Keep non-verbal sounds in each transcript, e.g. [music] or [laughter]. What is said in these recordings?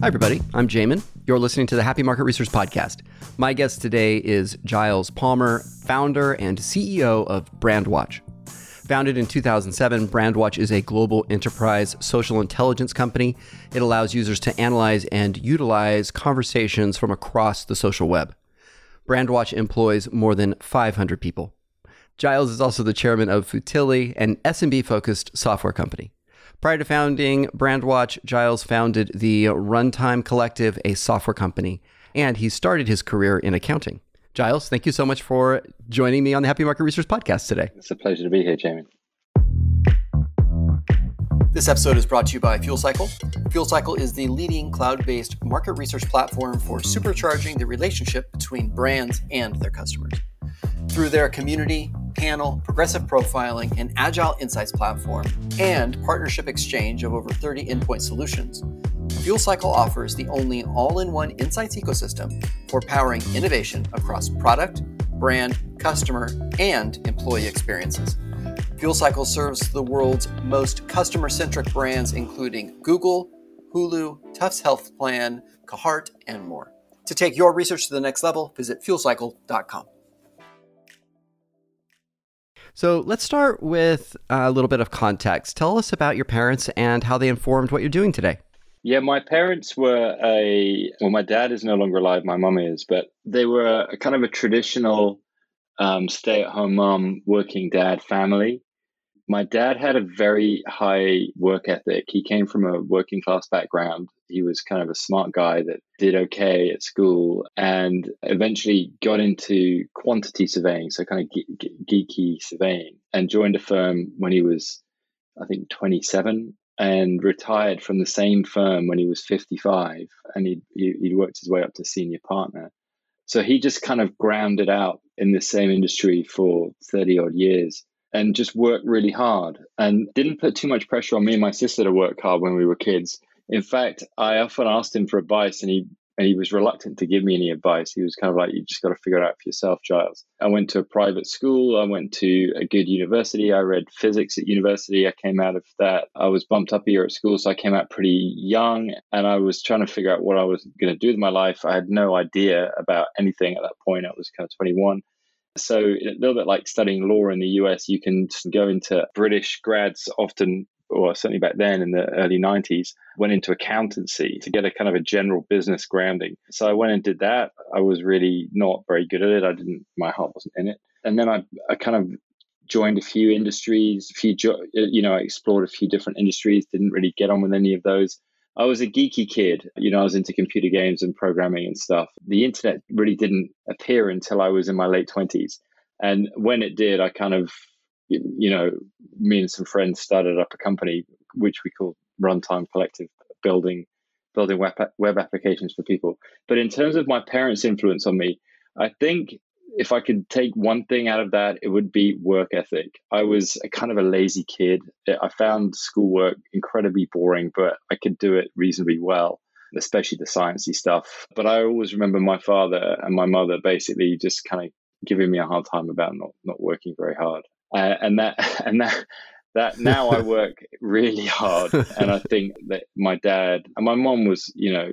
Hi, everybody. I'm Jamin. You're listening to the Happy Market Research Podcast. My guest today is Giles Palmer, founder and CEO of Brandwatch. Founded in 2007, Brandwatch is a global enterprise social intelligence company. It allows users to analyze and utilize conversations from across the social web. Brandwatch employs more than 500 people. Giles is also the chairman of Futili, an SMB focused software company. Prior to founding Brandwatch, Giles founded the Runtime Collective, a software company, and he started his career in accounting. Giles, thank you so much for joining me on the Happy Market Research podcast today. It's a pleasure to be here, Jamie. This episode is brought to you by FuelCycle. FuelCycle is the leading cloud based market research platform for supercharging the relationship between brands and their customers. Through their community, panel, progressive profiling, and agile insights platform, and partnership exchange of over 30 endpoint solutions, FuelCycle offers the only all in one insights ecosystem for powering innovation across product, brand, customer, and employee experiences. FuelCycle serves the world's most customer centric brands, including Google, Hulu, Tufts Health Plan, Carhartt, and more. To take your research to the next level, visit fuelcycle.com. So let's start with a little bit of context. Tell us about your parents and how they informed what you're doing today. Yeah, my parents were a well, my dad is no longer alive, my mum is, but they were a, kind of a traditional um, stay at home mom, working dad family. My dad had a very high work ethic. He came from a working class background. He was kind of a smart guy that did okay at school and eventually got into quantity surveying, so kind of ge- geeky surveying, and joined a firm when he was, I think, 27 and retired from the same firm when he was 55 and he'd, he'd worked his way up to senior partner. So he just kind of grounded out in the same industry for 30 odd years and just worked really hard and didn't put too much pressure on me and my sister to work hard when we were kids. In fact, I often asked him for advice and he and he was reluctant to give me any advice. He was kind of like, you just got to figure it out for yourself, Giles. I went to a private school. I went to a good university. I read physics at university. I came out of that. I was bumped up a year at school, so I came out pretty young and I was trying to figure out what I was going to do with my life. I had no idea about anything at that point. I was kind of 21. So, a little bit like studying law in the US, you can go into British grads often or certainly back then in the early 90s, went into accountancy to get a kind of a general business grounding. So I went and did that. I was really not very good at it. I didn't, my heart wasn't in it. And then I, I kind of joined a few industries, a few, you know, I explored a few different industries, didn't really get on with any of those. I was a geeky kid. You know, I was into computer games and programming and stuff. The internet really didn't appear until I was in my late 20s. And when it did, I kind of you know, me and some friends started up a company which we call Runtime Collective, building building web web applications for people. But in terms of my parents' influence on me, I think if I could take one thing out of that, it would be work ethic. I was a kind of a lazy kid. I found schoolwork incredibly boring, but I could do it reasonably well, especially the sciencey stuff. But I always remember my father and my mother basically just kind of giving me a hard time about not not working very hard uh, and that [laughs] and that that now I work really hard, [laughs] and I think that my dad and my mom was, you know,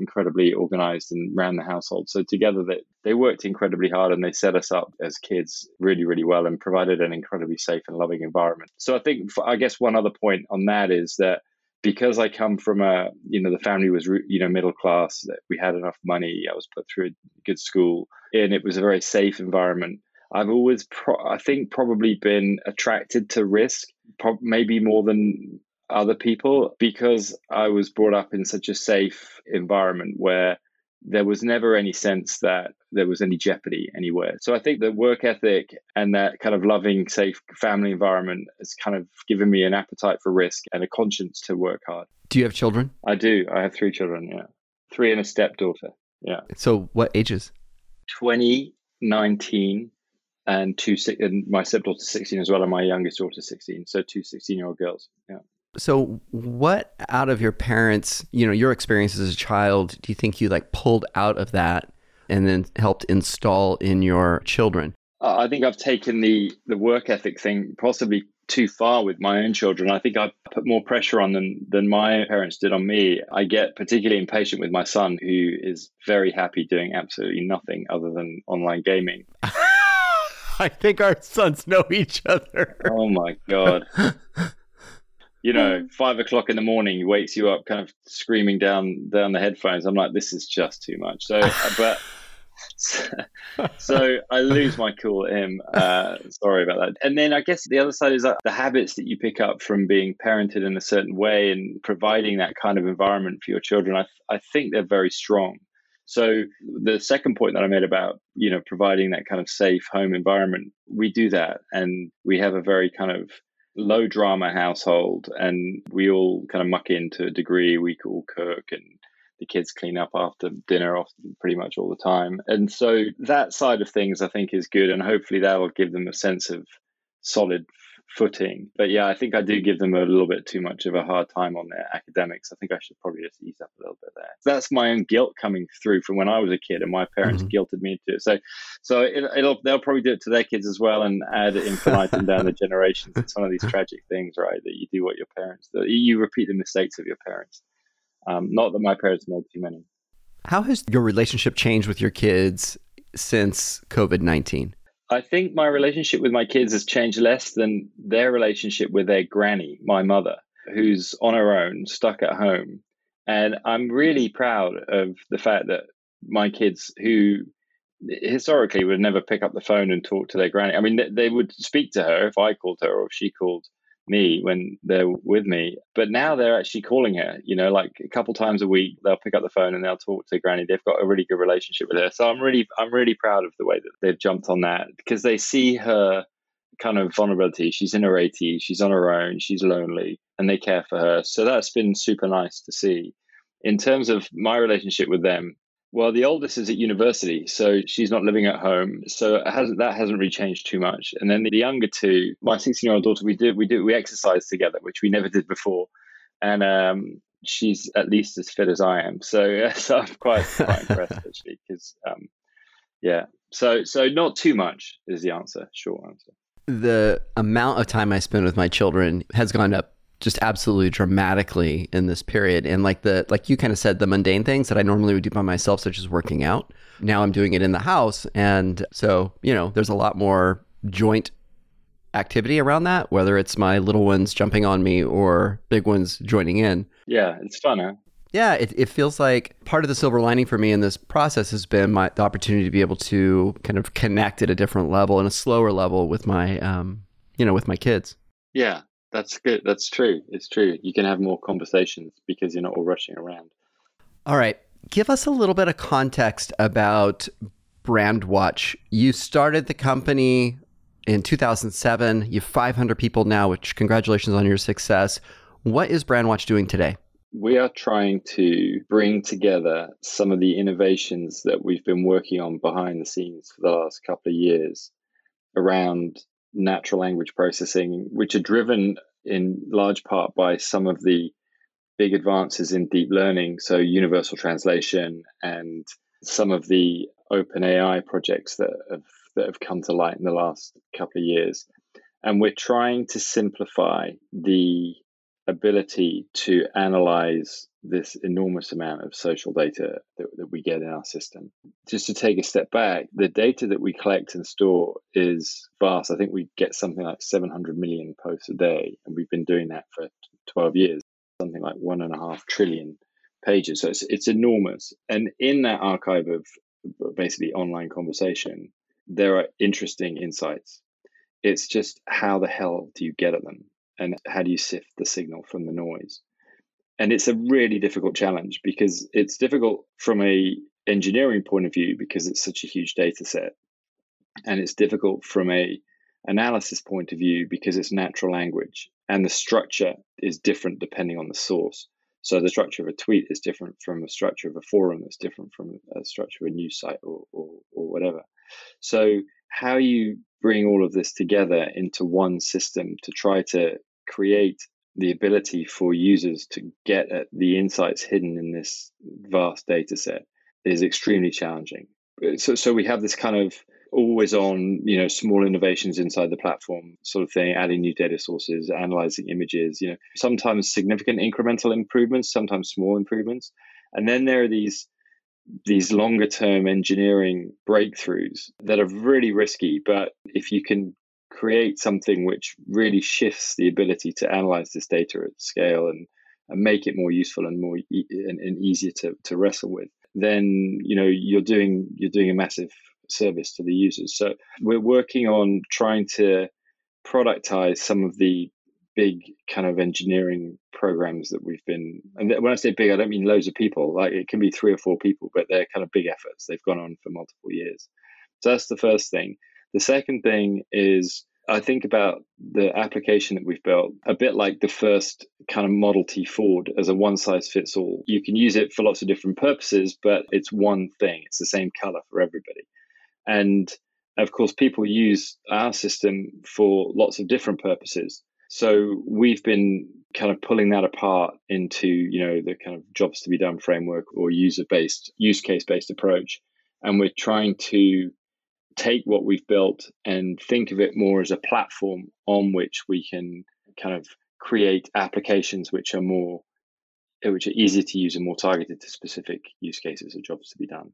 incredibly organized and ran the household. So together, that they worked incredibly hard and they set us up as kids really, really well and provided an incredibly safe and loving environment. So I think, I guess, one other point on that is that because I come from a, you know, the family was, you know, middle class, that we had enough money, I was put through a good school, and it was a very safe environment I've always, pro- I think, probably been attracted to risk, pro- maybe more than other people, because I was brought up in such a safe environment where there was never any sense that there was any jeopardy anywhere. So I think the work ethic and that kind of loving, safe family environment has kind of given me an appetite for risk and a conscience to work hard. Do you have children? I do. I have three children, yeah. Three and a stepdaughter. Yeah. So what ages? 20, 19, and two and my stepdaughter's 16 as well and my youngest daughter's 16 so two 16 year old girls yeah so what out of your parents you know your experience as a child do you think you like pulled out of that and then helped install in your children uh, i think i've taken the the work ethic thing possibly too far with my own children. I think I put more pressure on them than my parents did on me. I get particularly impatient with my son, who is very happy doing absolutely nothing other than online gaming. [laughs] I think our sons know each other. Oh my god. [laughs] you know, five o'clock in the morning, he wakes you up, kind of screaming down down the headphones. I'm like, this is just too much. So, but [laughs] so I lose my cool at him. Uh, sorry about that. And then I guess the other side is that the habits that you pick up from being parented in a certain way and providing that kind of environment for your children, I, I think they're very strong. So the second point that I made about, you know, providing that kind of safe home environment, we do that. And we have a very kind of low drama household and we all kind of muck in to a degree. We all cook and the kids clean up after dinner often pretty much all the time. And so that side of things I think is good and hopefully that'll give them a sense of solid footing. But yeah, I think I do give them a little bit too much of a hard time on their academics. I think I should probably just ease up a little bit there. That's my own guilt coming through from when I was a kid, and my parents mm-hmm. guilted me into it. So, so it, will they'll probably do it to their kids as well, and add infinitum down the [laughs] generations. It's one of these tragic things, right? That you do what your parents do. You repeat the mistakes of your parents. Um, not that my parents made too many. How has your relationship changed with your kids since COVID 19? I think my relationship with my kids has changed less than their relationship with their granny, my mother, who's on her own, stuck at home. And I'm really proud of the fact that my kids, who historically would never pick up the phone and talk to their granny, I mean, they would speak to her if I called her or if she called me when they're with me. But now they're actually calling her, you know, like a couple times a week, they'll pick up the phone and they'll talk to Granny. They've got a really good relationship with her. So I'm really, I'm really proud of the way that they've jumped on that because they see her kind of vulnerability. She's in her 80s, she's on her own, she's lonely, and they care for her. So that's been super nice to see. In terms of my relationship with them, well, the oldest is at university, so she's not living at home. So hasn't, that hasn't really changed too much. And then the younger two, my 16 year old daughter, we do we do we exercise together, which we never did before, and um, she's at least as fit as I am. So, [laughs] so I'm quite quite impressed [laughs] actually, because um, yeah. So so not too much is the answer. Short answer. The amount of time I spend with my children has gone up just absolutely dramatically in this period. And like the like you kind of said the mundane things that I normally would do by myself such as working out. Now I'm doing it in the house and so you know there's a lot more joint activity around that whether it's my little ones jumping on me or big ones joining in. Yeah it's fun huh? Yeah it, it feels like part of the silver lining for me in this process has been my the opportunity to be able to kind of connect at a different level and a slower level with my um you know with my kids. Yeah that's good. That's true. It's true. You can have more conversations because you're not all rushing around. All right. Give us a little bit of context about Brandwatch. You started the company in 2007. You have 500 people now, which congratulations on your success. What is Brandwatch doing today? We are trying to bring together some of the innovations that we've been working on behind the scenes for the last couple of years around natural language processing, which are driven in large part by some of the big advances in deep learning, so universal translation and some of the open AI projects that have that have come to light in the last couple of years. And we're trying to simplify the ability to analyze this enormous amount of social data that, that we get in our system. Just to take a step back, the data that we collect and store is vast. I think we get something like 700 million posts a day, and we've been doing that for 12 years, something like one and a half trillion pages. So it's, it's enormous. And in that archive of basically online conversation, there are interesting insights. It's just how the hell do you get at them? And how do you sift the signal from the noise? and it's a really difficult challenge because it's difficult from a engineering point of view because it's such a huge data set. And it's difficult from a analysis point of view because it's natural language. And the structure is different depending on the source. So the structure of a tweet is different from the structure of a forum. That's different from a structure of a news site or, or, or whatever. So how you bring all of this together into one system to try to create the ability for users to get at the insights hidden in this vast data set is extremely challenging. So, so we have this kind of always on, you know, small innovations inside the platform, sort of thing, adding new data sources, analyzing images, you know, sometimes significant incremental improvements, sometimes small improvements. And then there are these these longer term engineering breakthroughs that are really risky, but if you can create something which really shifts the ability to analyze this data at scale and, and make it more useful and more e- and, and easier to, to wrestle with, then you know you're doing you're doing a massive service to the users. So we're working on trying to productize some of the big kind of engineering programs that we've been and when i say big i don't mean loads of people. Like it can be three or four people but they're kind of big efforts. They've gone on for multiple years. So that's the first thing the second thing is i think about the application that we've built a bit like the first kind of model t ford as a one size fits all you can use it for lots of different purposes but it's one thing it's the same color for everybody and of course, people use our system for lots of different purposes. So we've been kind of pulling that apart into, you know, the kind of jobs to be done framework or user based, use case based approach. And we're trying to take what we've built and think of it more as a platform on which we can kind of create applications which are more which are easier to use and more targeted to specific use cases or jobs to be done.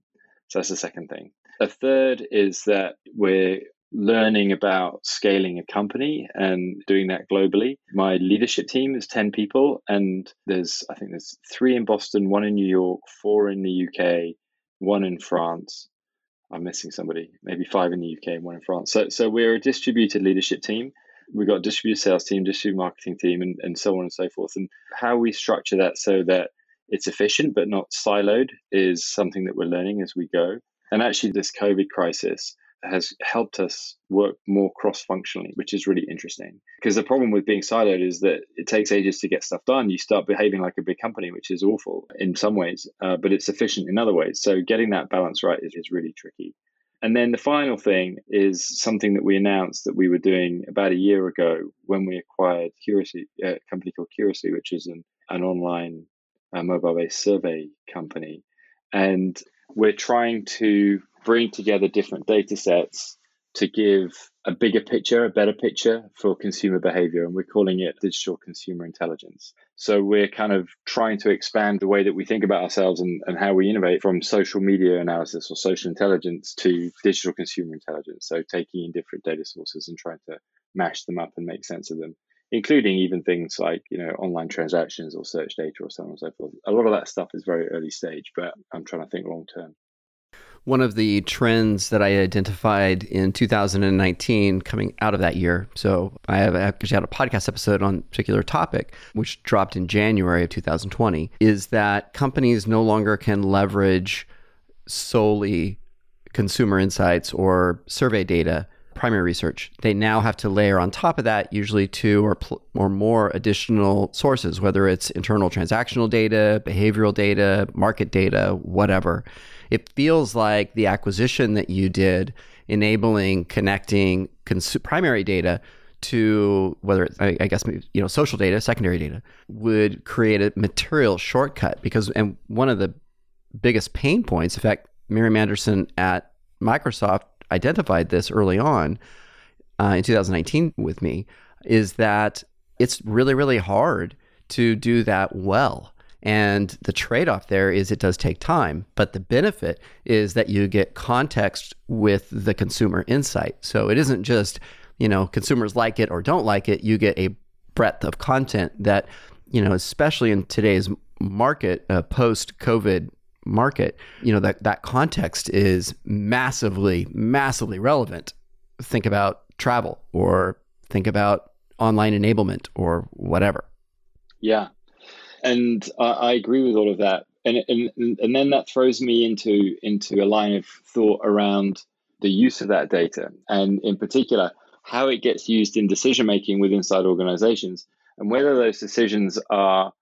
So that's the second thing. A third is that we're learning about scaling a company and doing that globally. My leadership team is 10 people and there's I think there's 3 in Boston, 1 in New York, 4 in the UK, 1 in France. I'm missing somebody, maybe 5 in the UK and 1 in France. So so we're a distributed leadership team. We've got distributed sales team, distributed marketing team and, and so on and so forth. And how we structure that so that it's efficient but not siloed is something that we're learning as we go. And actually, this COVID crisis has helped us work more cross functionally, which is really interesting. Because the problem with being siloed is that it takes ages to get stuff done. You start behaving like a big company, which is awful in some ways, uh, but it's efficient in other ways. So getting that balance right is, is really tricky. And then the final thing is something that we announced that we were doing about a year ago when we acquired Curiously, a company called Qriously, which is an, an online uh, mobile based survey company. And we're trying to bring together different data sets to give a bigger picture, a better picture for consumer behavior. And we're calling it digital consumer intelligence. So we're kind of trying to expand the way that we think about ourselves and, and how we innovate from social media analysis or social intelligence to digital consumer intelligence. So taking in different data sources and trying to mash them up and make sense of them including even things like you know online transactions or search data or so on and so forth. A lot of that stuff is very early stage, but I'm trying to think long term. One of the trends that I identified in 2019 coming out of that year, so I have actually had a podcast episode on a particular topic, which dropped in January of 2020, is that companies no longer can leverage solely consumer insights or survey data primary research. They now have to layer on top of that usually two or pl- or more additional sources, whether it's internal transactional data, behavioral data, market data, whatever. It feels like the acquisition that you did, enabling connecting cons- primary data to whether it's, I, I guess you know social data, secondary data, would create a material shortcut because and one of the biggest pain points, in fact, Miriam Anderson at Microsoft identified this early on uh, in 2019 with me is that it's really, really hard to do that well. And the trade off there is it does take time, but the benefit is that you get context with the consumer insight. So it isn't just, you know, consumers like it or don't like it. You get a breadth of content that, you know, especially in today's market, uh, post COVID market, you know, that, that context is massively, massively relevant. Think about travel or think about online enablement or whatever. Yeah. And I, I agree with all of that. And, and, and then that throws me into, into a line of thought around the use of that data and in particular, how it gets used in decision making with inside organizations and whether those decisions are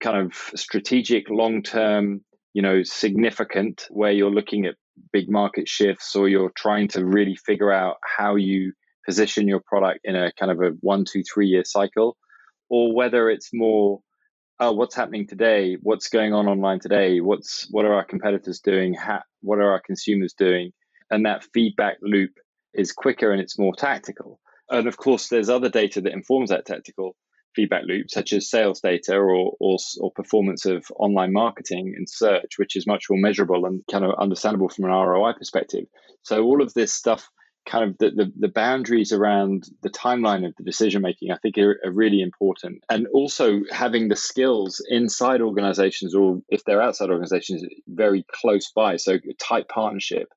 kind of strategic, long term, you know significant where you're looking at big market shifts or you're trying to really figure out how you position your product in a kind of a one two three year cycle or whether it's more oh what's happening today what's going on online today what's what are our competitors doing how, what are our consumers doing and that feedback loop is quicker and it's more tactical. And of course, there's other data that informs that tactical feedback loop, such as sales data or, or, or performance of online marketing and search, which is much more measurable and kind of understandable from an ROI perspective. So all of this stuff kind of the, the, the, boundaries around the timeline of the decision making, I think, are, are, really important. And also having the skills inside organizations, or if they're outside organizations, very close by. So, a tight partnership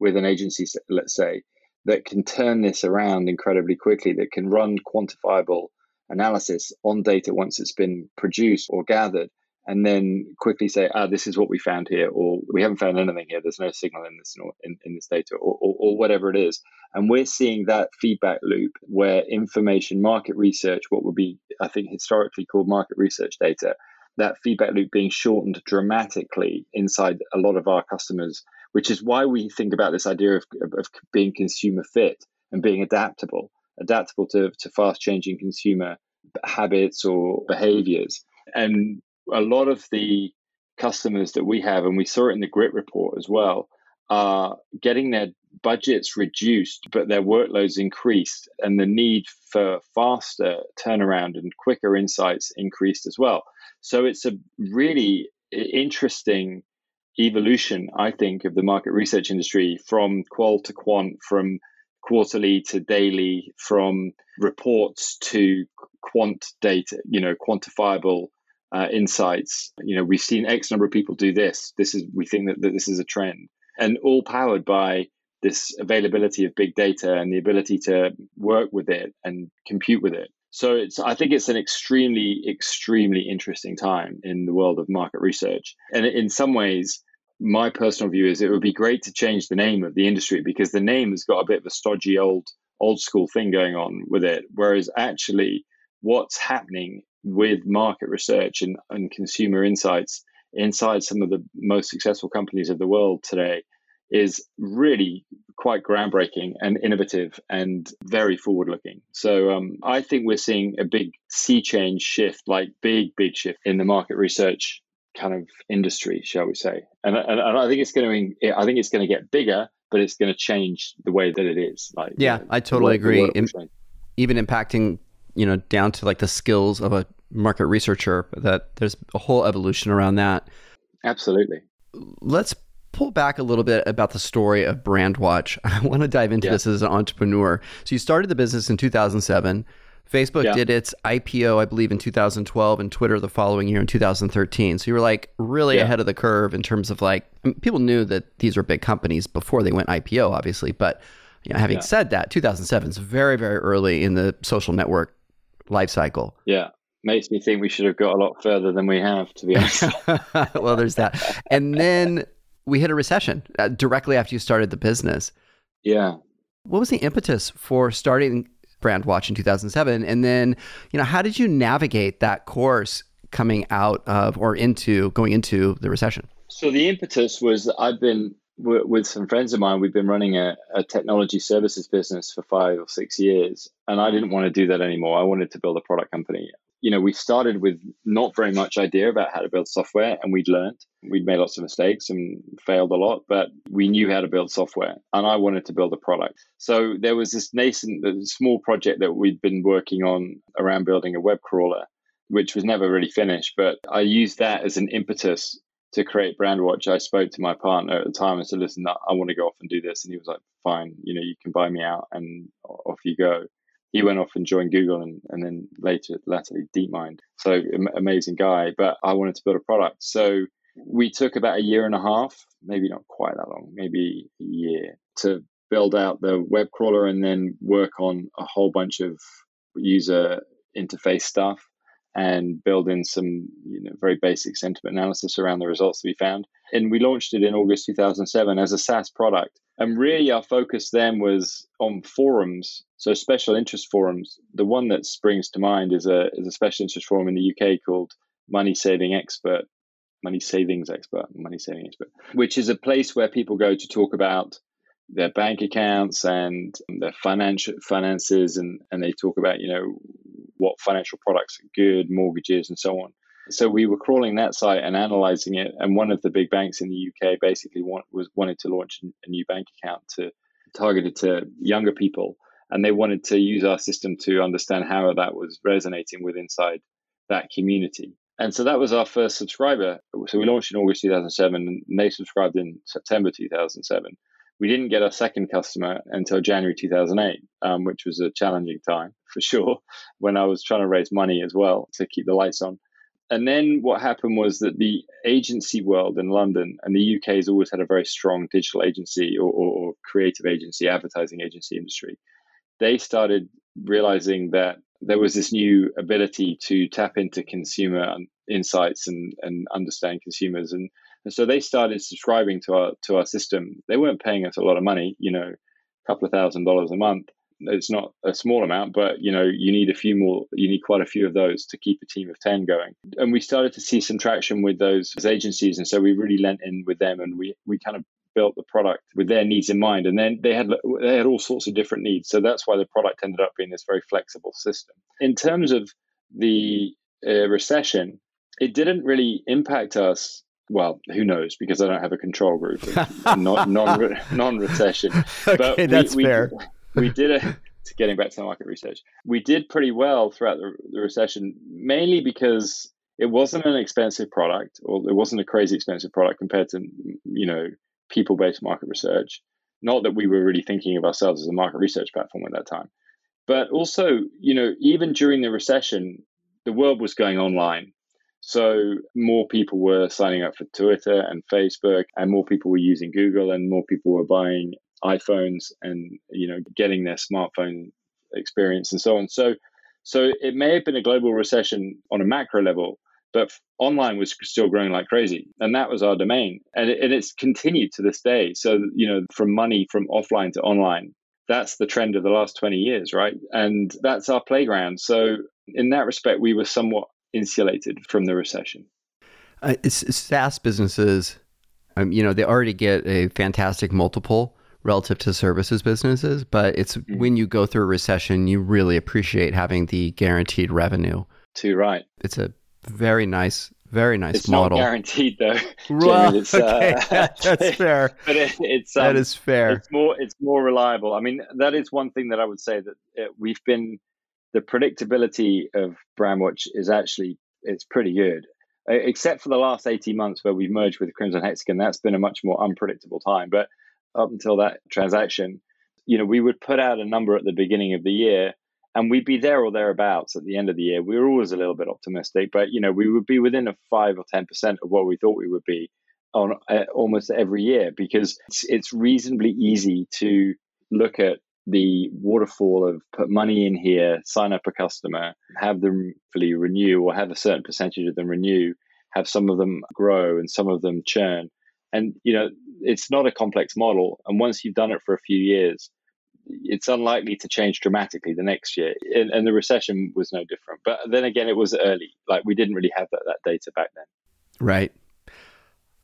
with an agency, let's say, that can turn this around incredibly quickly, that can run quantifiable analysis on data once it's been produced or gathered and then quickly say, ah, this is what we found here, or we haven't found anything here. There's no signal in this in, in this data, or, or, or, whatever it is. And we're seeing that feedback loop where information market research, what would be, I think, historically called market research data, that feedback loop being shortened dramatically inside a lot of our customers, which is why we think about this idea of, of, of being consumer fit and being adaptable, adaptable to, to fast changing consumer habits or behaviors. And a lot of the customers that we have, and we saw it in the GRIT report as well, are getting their budgets reduced, but their workloads increased, and the need for faster turnaround and quicker insights increased as well. So it's a really interesting evolution, I think, of the market research industry from qual to quant, from quarterly to daily, from reports to quant data, you know, quantifiable uh, insights. You know, we've seen X number of people do this. This is we think that, that this is a trend, and all powered by this availability of big data and the ability to work with it and compute with it. So it's I think it's an extremely extremely interesting time in the world of market research, and in some ways. My personal view is it would be great to change the name of the industry because the name has got a bit of a stodgy old old school thing going on with it. Whereas actually, what's happening with market research and, and consumer insights inside some of the most successful companies of the world today is really quite groundbreaking and innovative and very forward looking. So um, I think we're seeing a big sea change shift, like big, big shift in the market research kind of industry, shall we say? And, and, and I think it's going to, I think it's going to get bigger, but it's going to change the way that it is. Like, yeah, you know, I totally agree. Even impacting you know down to like the skills of a market researcher that there's a whole evolution around that absolutely let's pull back a little bit about the story of brandwatch [laughs] i want to dive into yeah. this as an entrepreneur so you started the business in 2007 facebook yeah. did its ipo i believe in 2012 and twitter the following year in 2013 so you were like really yeah. ahead of the curve in terms of like I mean, people knew that these were big companies before they went ipo obviously but you know, having said that 2007 is very very early in the social network life cycle. Yeah. Makes me think we should have got a lot further than we have, to be honest. [laughs] well, there's that. And then we hit a recession uh, directly after you started the business. Yeah. What was the impetus for starting Brandwatch in 2007? And then, you know, how did you navigate that course coming out of or into going into the recession? So the impetus was I've been with some friends of mine, we've been running a, a, technology services business for five or six years, and I didn't want to do that anymore. I wanted to build a product company. You know, we started with not very much idea about how to build software, and we'd learned. We'd made lots of mistakes and failed a lot, but we knew how to build software, and I wanted to build a product. So there was this nascent, small project that we'd been working on around building a web crawler, which was never really finished. But I used that as an impetus to create Brandwatch, I spoke to my partner at the time and said, "Listen, I want to go off and do this," and he was like, "Fine, you know, you can buy me out, and off you go." He went off and joined Google, and, and then later, latterly, DeepMind. So amazing guy, but I wanted to build a product, so we took about a year and a half, maybe not quite that long, maybe a year, to build out the web crawler and then work on a whole bunch of user interface stuff and build in some you know, very basic sentiment analysis around the results that we found. And we launched it in August 2007 as a SaaS product. And really, our focus then was on forums, so special interest forums. The one that springs to mind is a, is a special interest forum in the UK called Money Saving Expert, Money Savings Expert, Money Saving Expert, which is a place where people go to talk about their bank accounts and their financial finances and, and they talk about you know what financial products are good mortgages and so on so we were crawling that site and analyzing it. And one of the big banks in the UK basically want, was wanted to launch a new bank account to targeted to younger people, and they wanted to use our system to understand how that was resonating with inside that community. And so that was our first subscriber. So we launched in August 2007, and they subscribed in September 2007. We didn't get our second customer until January 2008, um, which was a challenging time [laughs] for sure, when I was trying to raise money as well to keep the lights on. And then what happened was that the agency world in London and the UK has always had a very strong digital agency or, or, or creative agency, advertising agency industry. They started realizing that there was this new ability to tap into consumer insights and, and understand consumers. And, and so they started subscribing to our to our system. They weren't paying us a lot of money, you know, a couple of thousand dollars a month. It's not a small amount, but you know, you need a few more. You need quite a few of those to keep a team of ten going. And we started to see some traction with those agencies, and so we really lent in with them, and we we kind of built the product with their needs in mind and then they had they had all sorts of different needs so that's why the product ended up being this very flexible system in terms of the uh, recession it didn't really impact us well, who knows? Because I don't have a control group, [laughs] non non recession. okay, but we, that's we, fair. We did a [laughs] getting back to market research. We did pretty well throughout the, the recession, mainly because it wasn't an expensive product, or it wasn't a crazy expensive product compared to you know people based market research. Not that we were really thinking of ourselves as a market research platform at that time, but also you know even during the recession, the world was going online so more people were signing up for Twitter and Facebook, and more people were using Google, and more people were buying iPhones and you know getting their smartphone experience and so on. So so it may have been a global recession on a macro level, but online was still growing like crazy, and that was our domain, and, it, and it's continued to this day. So you know from money from offline to online. That's the trend of the last 20 years, right? And that's our playground. So, in that respect, we were somewhat insulated from the recession. Uh, SaaS businesses, um, you know, they already get a fantastic multiple relative to services businesses, but it's mm-hmm. when you go through a recession, you really appreciate having the guaranteed revenue. Too right. It's a very nice, very nice it's model. Not guaranteed though. [laughs] [laughs] Well, it's, okay, uh, [laughs] that's fair. but it, it's um, that is fair. It's more it's more reliable. I mean, that is one thing that I would say that it, uh, we've been the predictability of Brandwatch is actually it's pretty good, except for the last eighteen months where we've merged with Crimson Hexagon. That's been a much more unpredictable time. But up until that transaction, you know, we would put out a number at the beginning of the year, and we'd be there or thereabouts at the end of the year. We were always a little bit optimistic, but you know, we would be within a five or ten percent of what we thought we would be on uh, almost every year because it's, it's reasonably easy to look at the waterfall of put money in here, sign up a customer, have them fully renew or have a certain percentage of them renew, have some of them grow and some of them churn. And you know, it's not a complex model. And once you've done it for a few years, it's unlikely to change dramatically the next year. And, and the recession was no different. But then again, it was early. Like we didn't really have that, that data back then. Right.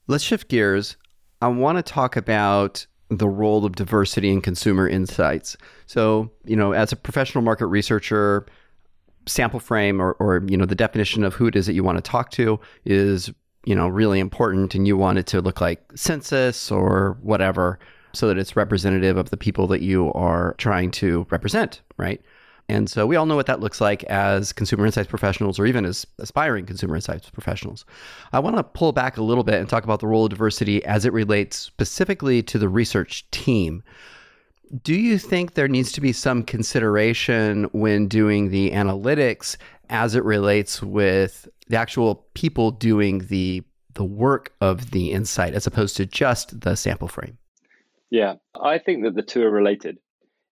Let's shift gears. I want to talk about the role of diversity in consumer insights. So, you know, as a professional market researcher, sample frame or, or you know the definition of who it is that you want to talk to is you know really important and you want it to look like census or whatever so that it's representative of the people that you are trying to represent right and so we all know what that looks like as consumer insights professionals or even as aspiring consumer insights professionals. I want to pull back a little bit and talk about the role of diversity as it relates specifically to the research team. Do you think there needs to be some consideration when doing the analytics as it relates with the actual people doing the the work of the insight as opposed to just the sample frame? Yeah, I think that the two are related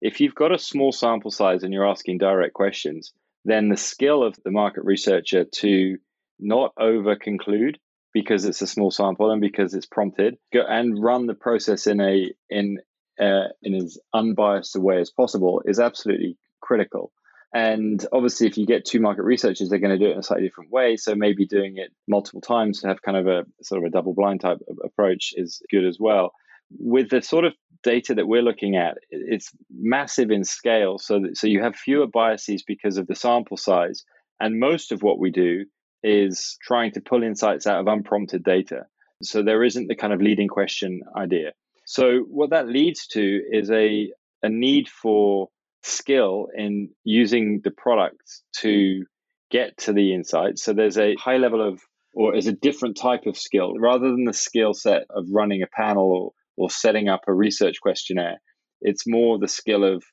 if you've got a small sample size and you're asking direct questions, then the skill of the market researcher to not over conclude because it's a small sample and because it's prompted and run the process in a in uh, in as unbiased a way as possible is absolutely critical. And obviously, if you get two market researchers, they're going to do it in a slightly different way. So maybe doing it multiple times to have kind of a sort of a double blind type approach is good as well with the sort of data that we're looking at, it's massive in scale. So, that, so you have fewer biases because of the sample size. And most of what we do is trying to pull insights out of unprompted data. So there isn't the kind of leading question idea. So what that leads to is a a need for skill in using the products to hmm. get to the insights. So there's a high level of or is a different type of skill rather than the skill set of running a panel or, or setting up a research questionnaire. It's more the skill of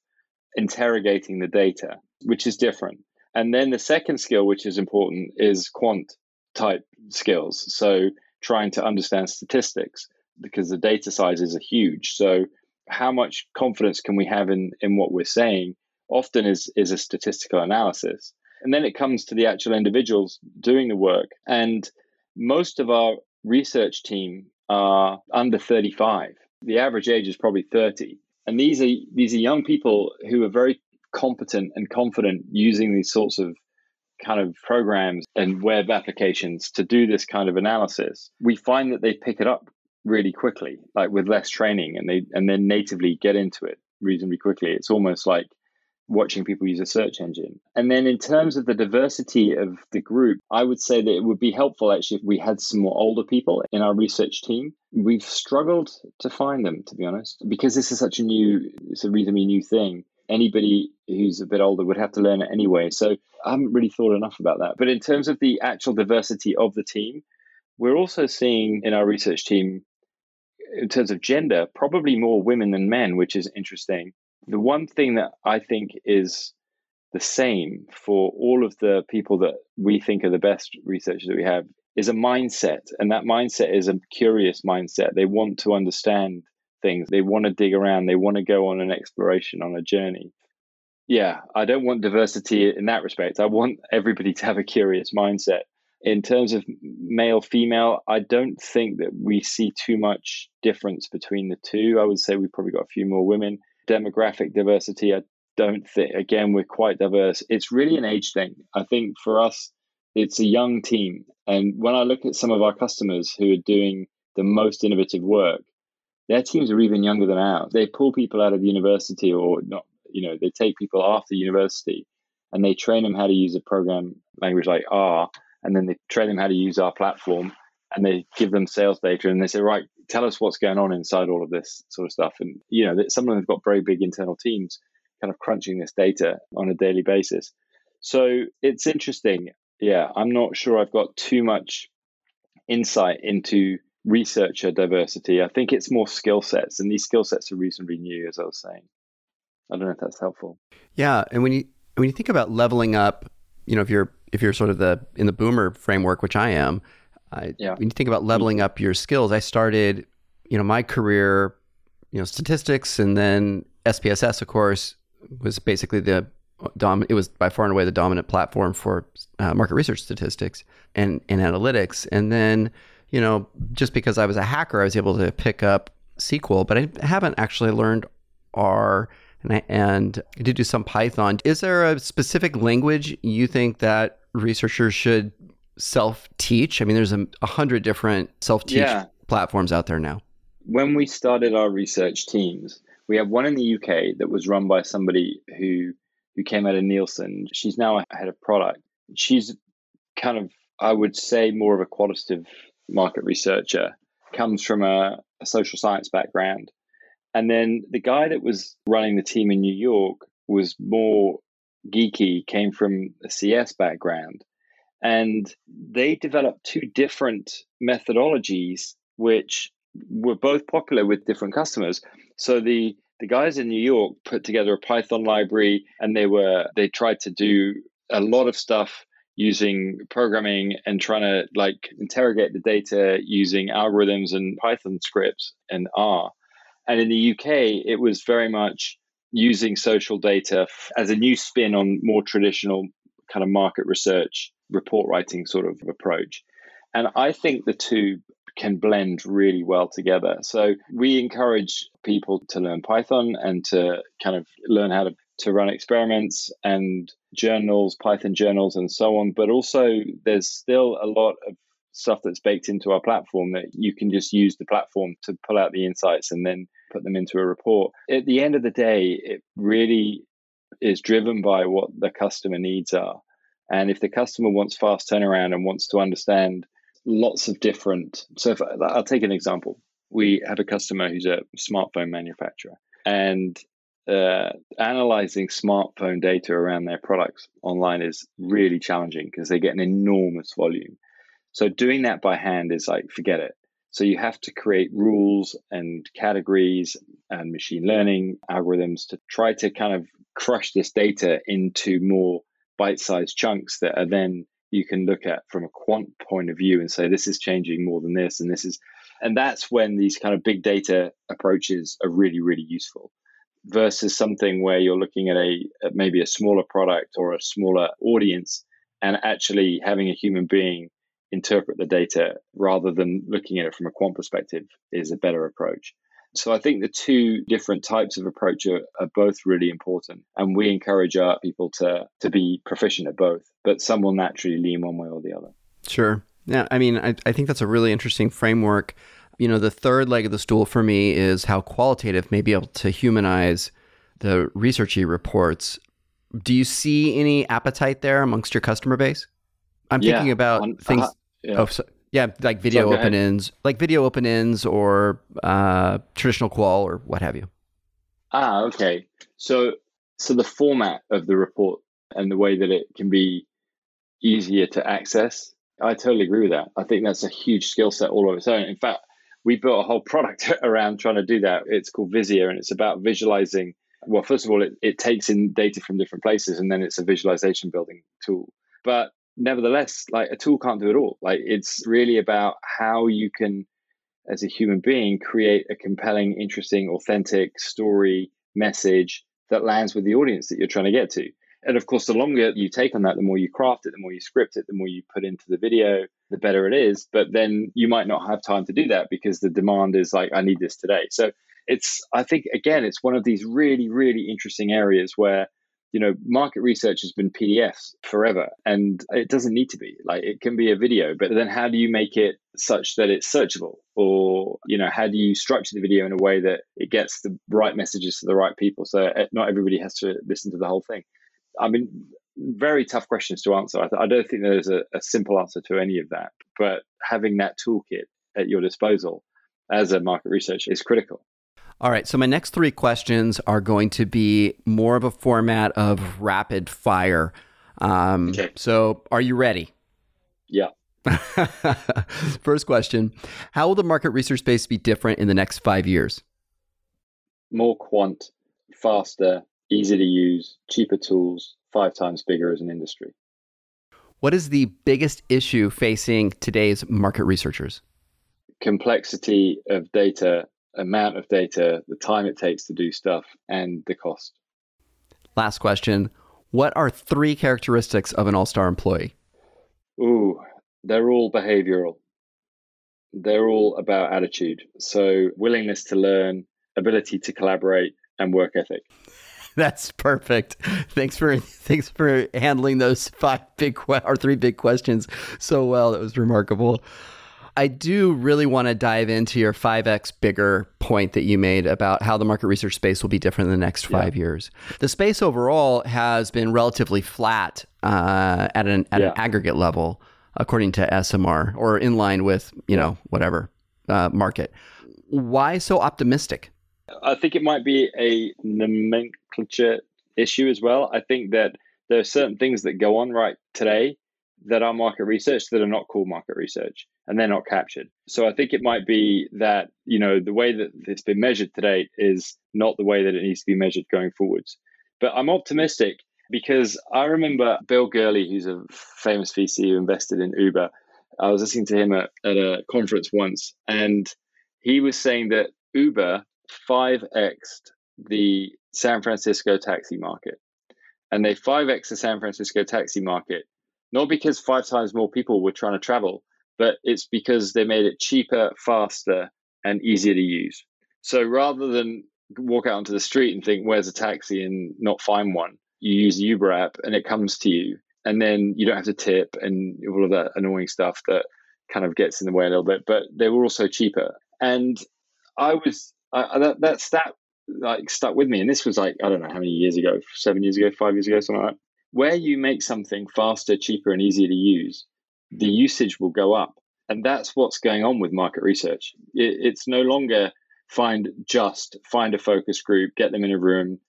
interrogating the data, which is different. And then the second skill, which is important, is quant type skills. So trying to understand statistics because the data sizes are huge. So how much confidence can we have in, in what we're saying often is, is a statistical analysis. And then it comes to the actual individuals doing the work. And most of our research team are under 35. The average age is probably 30. And these are these are young people who are very competent and confident using these sorts of kind of programs and web applications to do this kind of analysis. We find that they pick it up really quickly, like with less training, and they and then natively get into it reasonably quickly. It's almost like watching people use a search engine. And then in terms of the diversity of the group, I would say that it would be helpful actually if we had some more older people in our research team. We've struggled to find them, to be honest, because this is such a new, it's a reasonably new thing. Anybody who's a bit older would have to learn it anyway. So I haven't really thought enough about that. But in terms of the actual diversity of the team, we're also seeing in our research team, in terms of gender, probably more women than men, which is interesting the one thing that I think is the same for all of the people that we think are the best researchers that we have is a mindset. And that mindset is a curious mindset. They want to understand things, they want to dig around, they want to go on an exploration, on a journey. Yeah, I don't want diversity in that respect. I want everybody to have a curious mindset. In terms of male female, I don't think that we see too much difference between the two. I would say we've probably got a few more women demographic diversity, I don't think, again, we're quite diverse. It's really an age thing. I think for us, it's a young team. And when I look at some of our customers who are doing the most innovative work, their teams are even younger than ours. They pull people out of university or not, you know, they take people after university and they train them how to use a program language like R, and then they train them how to use our platform and they give them sales data and they say, right, tell us what's going on inside all of this sort of stuff. And, you know, some of them have got very big internal teams kind of crunching this data on a daily basis. So it's interesting. Yeah, I'm not sure I've got too much insight into researcher diversity. I think it's more skill sets, and these skill sets are reasonably new, as I was saying. I don't know if that's helpful. Yeah, and when you when you think about leveling up, you know, if you're if you're sort of the in the boomer framework, which I am, I, yeah. When you think about leveling up your skills, I started, you know, my career, you know, statistics, and then SPSS, of course, was basically the dom. It was by far and away the dominant platform for uh, market research statistics and and analytics. And then, you know, just because I was a hacker, I was able to pick up SQL, but I haven't actually learned R. And I, and I did do some Python. Is there a specific language you think that researchers should self teach? I mean, there's a, a hundred different self teach yeah. platforms out there now. When we started our research teams, we have one in the UK that was run by somebody who who came out of Nielsen. She's now a head of product. She's kind of, I would say, more of a qualitative market researcher. Comes from a, a social science background, and then the guy that was running the team in New York was more geeky. Came from a CS background, and they developed two different methodologies, which were both popular with different customers. So the the guys in New York put together a Python library, and they were they tried to do a lot of stuff using programming and trying to like interrogate the data using algorithms and Python scripts and R. And in the UK, it was very much using social data as a new spin on more traditional kind of market research report writing sort of approach. And I think the two can blend really well together. So we encourage people to learn Python and to kind of learn how to, to run experiments and journals, Python journals, and so on. But also, there's still a lot of stuff that's baked into our platform that you can just use the platform to pull out the insights and then put them into a report. At the end of the day, it really is driven by what the customer needs are. And if the customer wants fast turnaround and wants to understand lots of different, so if, I'll take an example. We have a customer who's a smartphone manufacturer, and uh, analyzing smartphone data around their products online is really challenging because they get an enormous volume. So doing that by hand is like forget it. So you have to create rules and categories and machine learning algorithms to try to kind of crush this data into more bite-sized chunks that are then you can look at from a quant point of view and say this is changing more than this and this is and that's when these kind of big data approaches are really really useful versus something where you're looking at a maybe a smaller product or a smaller audience and actually having a human being interpret the data rather than looking at it from a quant perspective is a better approach. So I think the two different types of approach are, are, both really important, and we encourage our people to to be proficient at both. But some will naturally lean one way or the other. Sure. Yeah. I mean, I, I think that's a really interesting framework. You know, the third leg of the stool for me is how qualitative may be able to humanize the researchy reports. Do you see any appetite there amongst your customer base? I'm yeah, thinking about on, things. Uh, yeah. Oh, so, yeah, like video so open ends, like video open ends or uh, traditional qual or what have you. Ah, okay. So, so the format of the report and the way that it can be easier to access, I totally agree with that. I think that's a huge skill set all of its own. In fact, we built a whole product [laughs] around trying to do that. It's called Vizia, and it's about visualizing. Well, first of all, it, it takes in data from different places, and then it's a visualization building tool. But nevertheless, like a tool can't do it all. Like it's really about how you can, as a human being, create a compelling, interesting, authentic story message that lands with the audience that you're trying to get to. And of course, the longer you take on that, the more you craft it, the more you script it, the more you put into the video, the better it is. But then you might not have time to do that because the demand is like, I need this today. So it's, I think, again, it's one of these really, really interesting areas where you know, market research has been PDFs forever and it doesn't need to be. Like it can be a video, but then how do you make it such that it's searchable? Or, you know, how do you structure the video in a way that it gets the right messages to the right people? So eh, not everybody has to listen to the whole thing. I mean, very tough questions to answer. I, th- I don't think there's a, a simple answer to any of that, but having that toolkit at your disposal as a market researcher is critical. All right. So my next three questions are going to be more of a format of rapid fire. Um, okay. So are you ready? Yeah. [laughs] First question How will the market research space be different in the next five years? More quant, faster, easy to use, cheaper tools, five times bigger as an industry. What is the biggest issue facing today's market researchers? Complexity of data amount of data, the time it takes to do stuff, and the cost. Last question. What are three characteristics of an all star employee? Ooh, they're all behavioral. They're all about attitude. So, willingness to learn, ability to collaborate, and work ethic. [laughs] That's perfect. Thanks for thanks for handling those five big or three big questions so well. That was remarkable. I do really want to dive into your 5x bigger point that you made about how the market research space will be different in the next five yeah. years. The space overall has been relatively flat uh, at an at yeah. an aggregate level, according to ESOMAR, or in line with you know whatever uh, market. Why so optimistic? I think it might be a nomenclature issue as well. I think that there are certain things that go on right today that are market research that are not called market research and they're not captured. So I think it might be that, you know, the way that it's been measured today is not the way that it needs to be measured going forwards. But I'm optimistic because I remember Bill Gurley, who's a famous VC who invested in Uber. I was listening to him at, at a conference once, and he was saying that Uber 5x'd the San Francisco taxi market. And they 5x the San Francisco taxi market not because five times more people were trying to travel, but it's because they made it cheaper, faster, and easier to use. So rather than walk out onto the street and think, where's a taxi and not find one, you use the Uber app and it comes to you. And then you don't have to tip and all of that annoying stuff that kind of gets in the way a little bit, but they were also cheaper. And I was, I, that, that stat like stuck with me. And this was like, I don't know how many years ago, seven years ago, five years ago, something like that where you make something faster, cheaper, and easier to use, the usage will go up. And that's what's going on with market research. It, it's no longer find just find a focus group, get them in a room,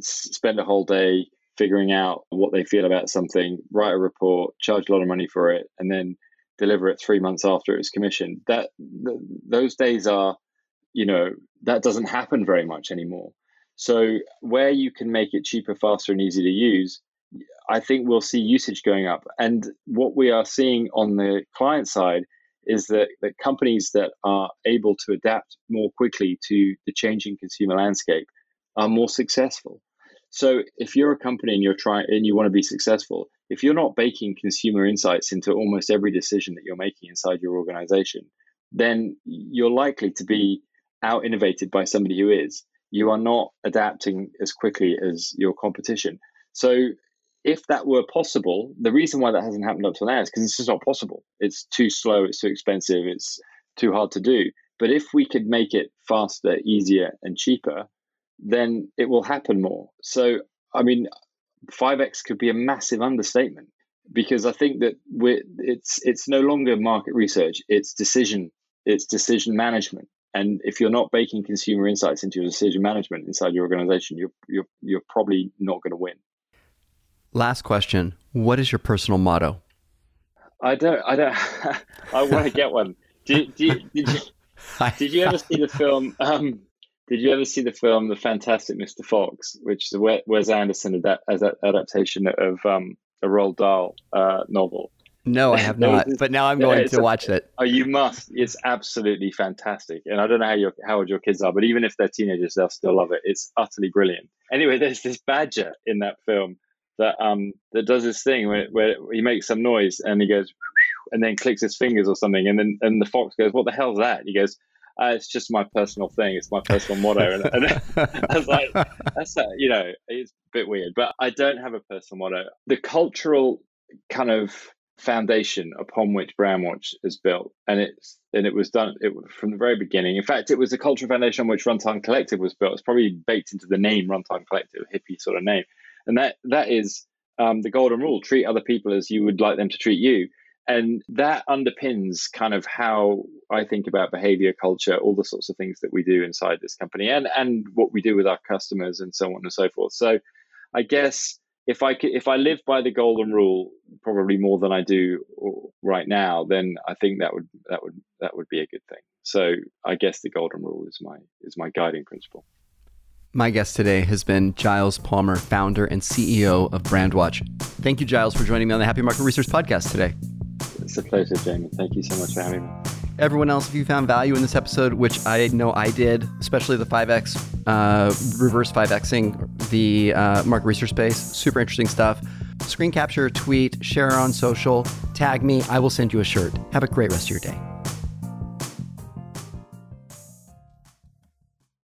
spend a whole day figuring out what they feel about something, write a report, charge a lot of money for it, and then deliver it three months after it's commissioned. That th- those days are, you know, that doesn't happen very much anymore. So where you can make it cheaper, faster, and easy to use, I think we'll see usage going up. And what we are seeing on the client side is that, that companies that are able to adapt more quickly to the changing consumer landscape are more successful. So if you're a company and you're trying and you want to be successful, if you're not baking consumer insights into almost every decision that you're making inside your organization, then you're likely to be out innovated by somebody who is. You are not adapting as quickly as your competition. So if that were possible, the reason why that hasn't happened up to now is because it's just not possible. It's too slow, it's too expensive, it's too hard to do. But if we could make it faster, easier, and cheaper, then it will happen more. So, I mean, 5x could be a massive understatement because I think that it's it's no longer market research; it's decision, it's decision management. And if you're not baking consumer insights into your decision management inside your organization, you're you're you're probably not going to win. Last question. What is your personal motto? I don't, I don't, [laughs] I want to get one. Did, did, did, you, [laughs] did you ever see the film? Um, did you ever see the film The Fantastic Mr. Fox, which is a Wes Anderson as an adaptation of um, a Roald Dahl uh, novel? No, I [laughs] have not. but now I'm going to watch it. Oh, you must! It's absolutely fantastic, and I don't know how your how old your kids are, but even if they're teenagers, they'll still love it. It's utterly brilliant. Anyway, there's this badger in that film that um that does this thing where, where he makes some noise and he goes and then clicks his fingers or something. And then and the fox goes what the hell's that? He goes uh, it's just my personal thing. It's my personal motto. And, and [laughs] i was like [laughs] that's a, you know it's a bit weird. But i don't have a personal motto. The cultural kind of foundation upon which Brandwatch is built and it's and it was done it from the very beginning. In fact it was the cultural foundation on which Runtime Collective was built. It's probably baked into the name Runtime Collective hippie sort of name and that that is um, the golden rule: treat other people as you would like them to treat you, and that underpins kind of how I think about behavior, culture, all the sorts of things that we do inside this company, and and what we do with our customers, and so on and so forth. So, I guess if I could, if I live by the golden rule, probably more than I do right now, then I think that would that would that would be a good thing. So I guess the golden rule is my is my guiding principle. My guest today has been Giles Palmer, founder and CEO of Brandwatch. Thank you, Giles, for joining me on the Happy Market Research podcast today. It's a pleasure, Jamie. Thank you so much for having me. Everyone else, if you found value in this episode, which I know I did, especially the 5x, uh, reverse 5xing the uh, market research space, super interesting stuff. Screen capture, tweet, share on social, tag me. I will send you a shirt. Have a great rest of your day.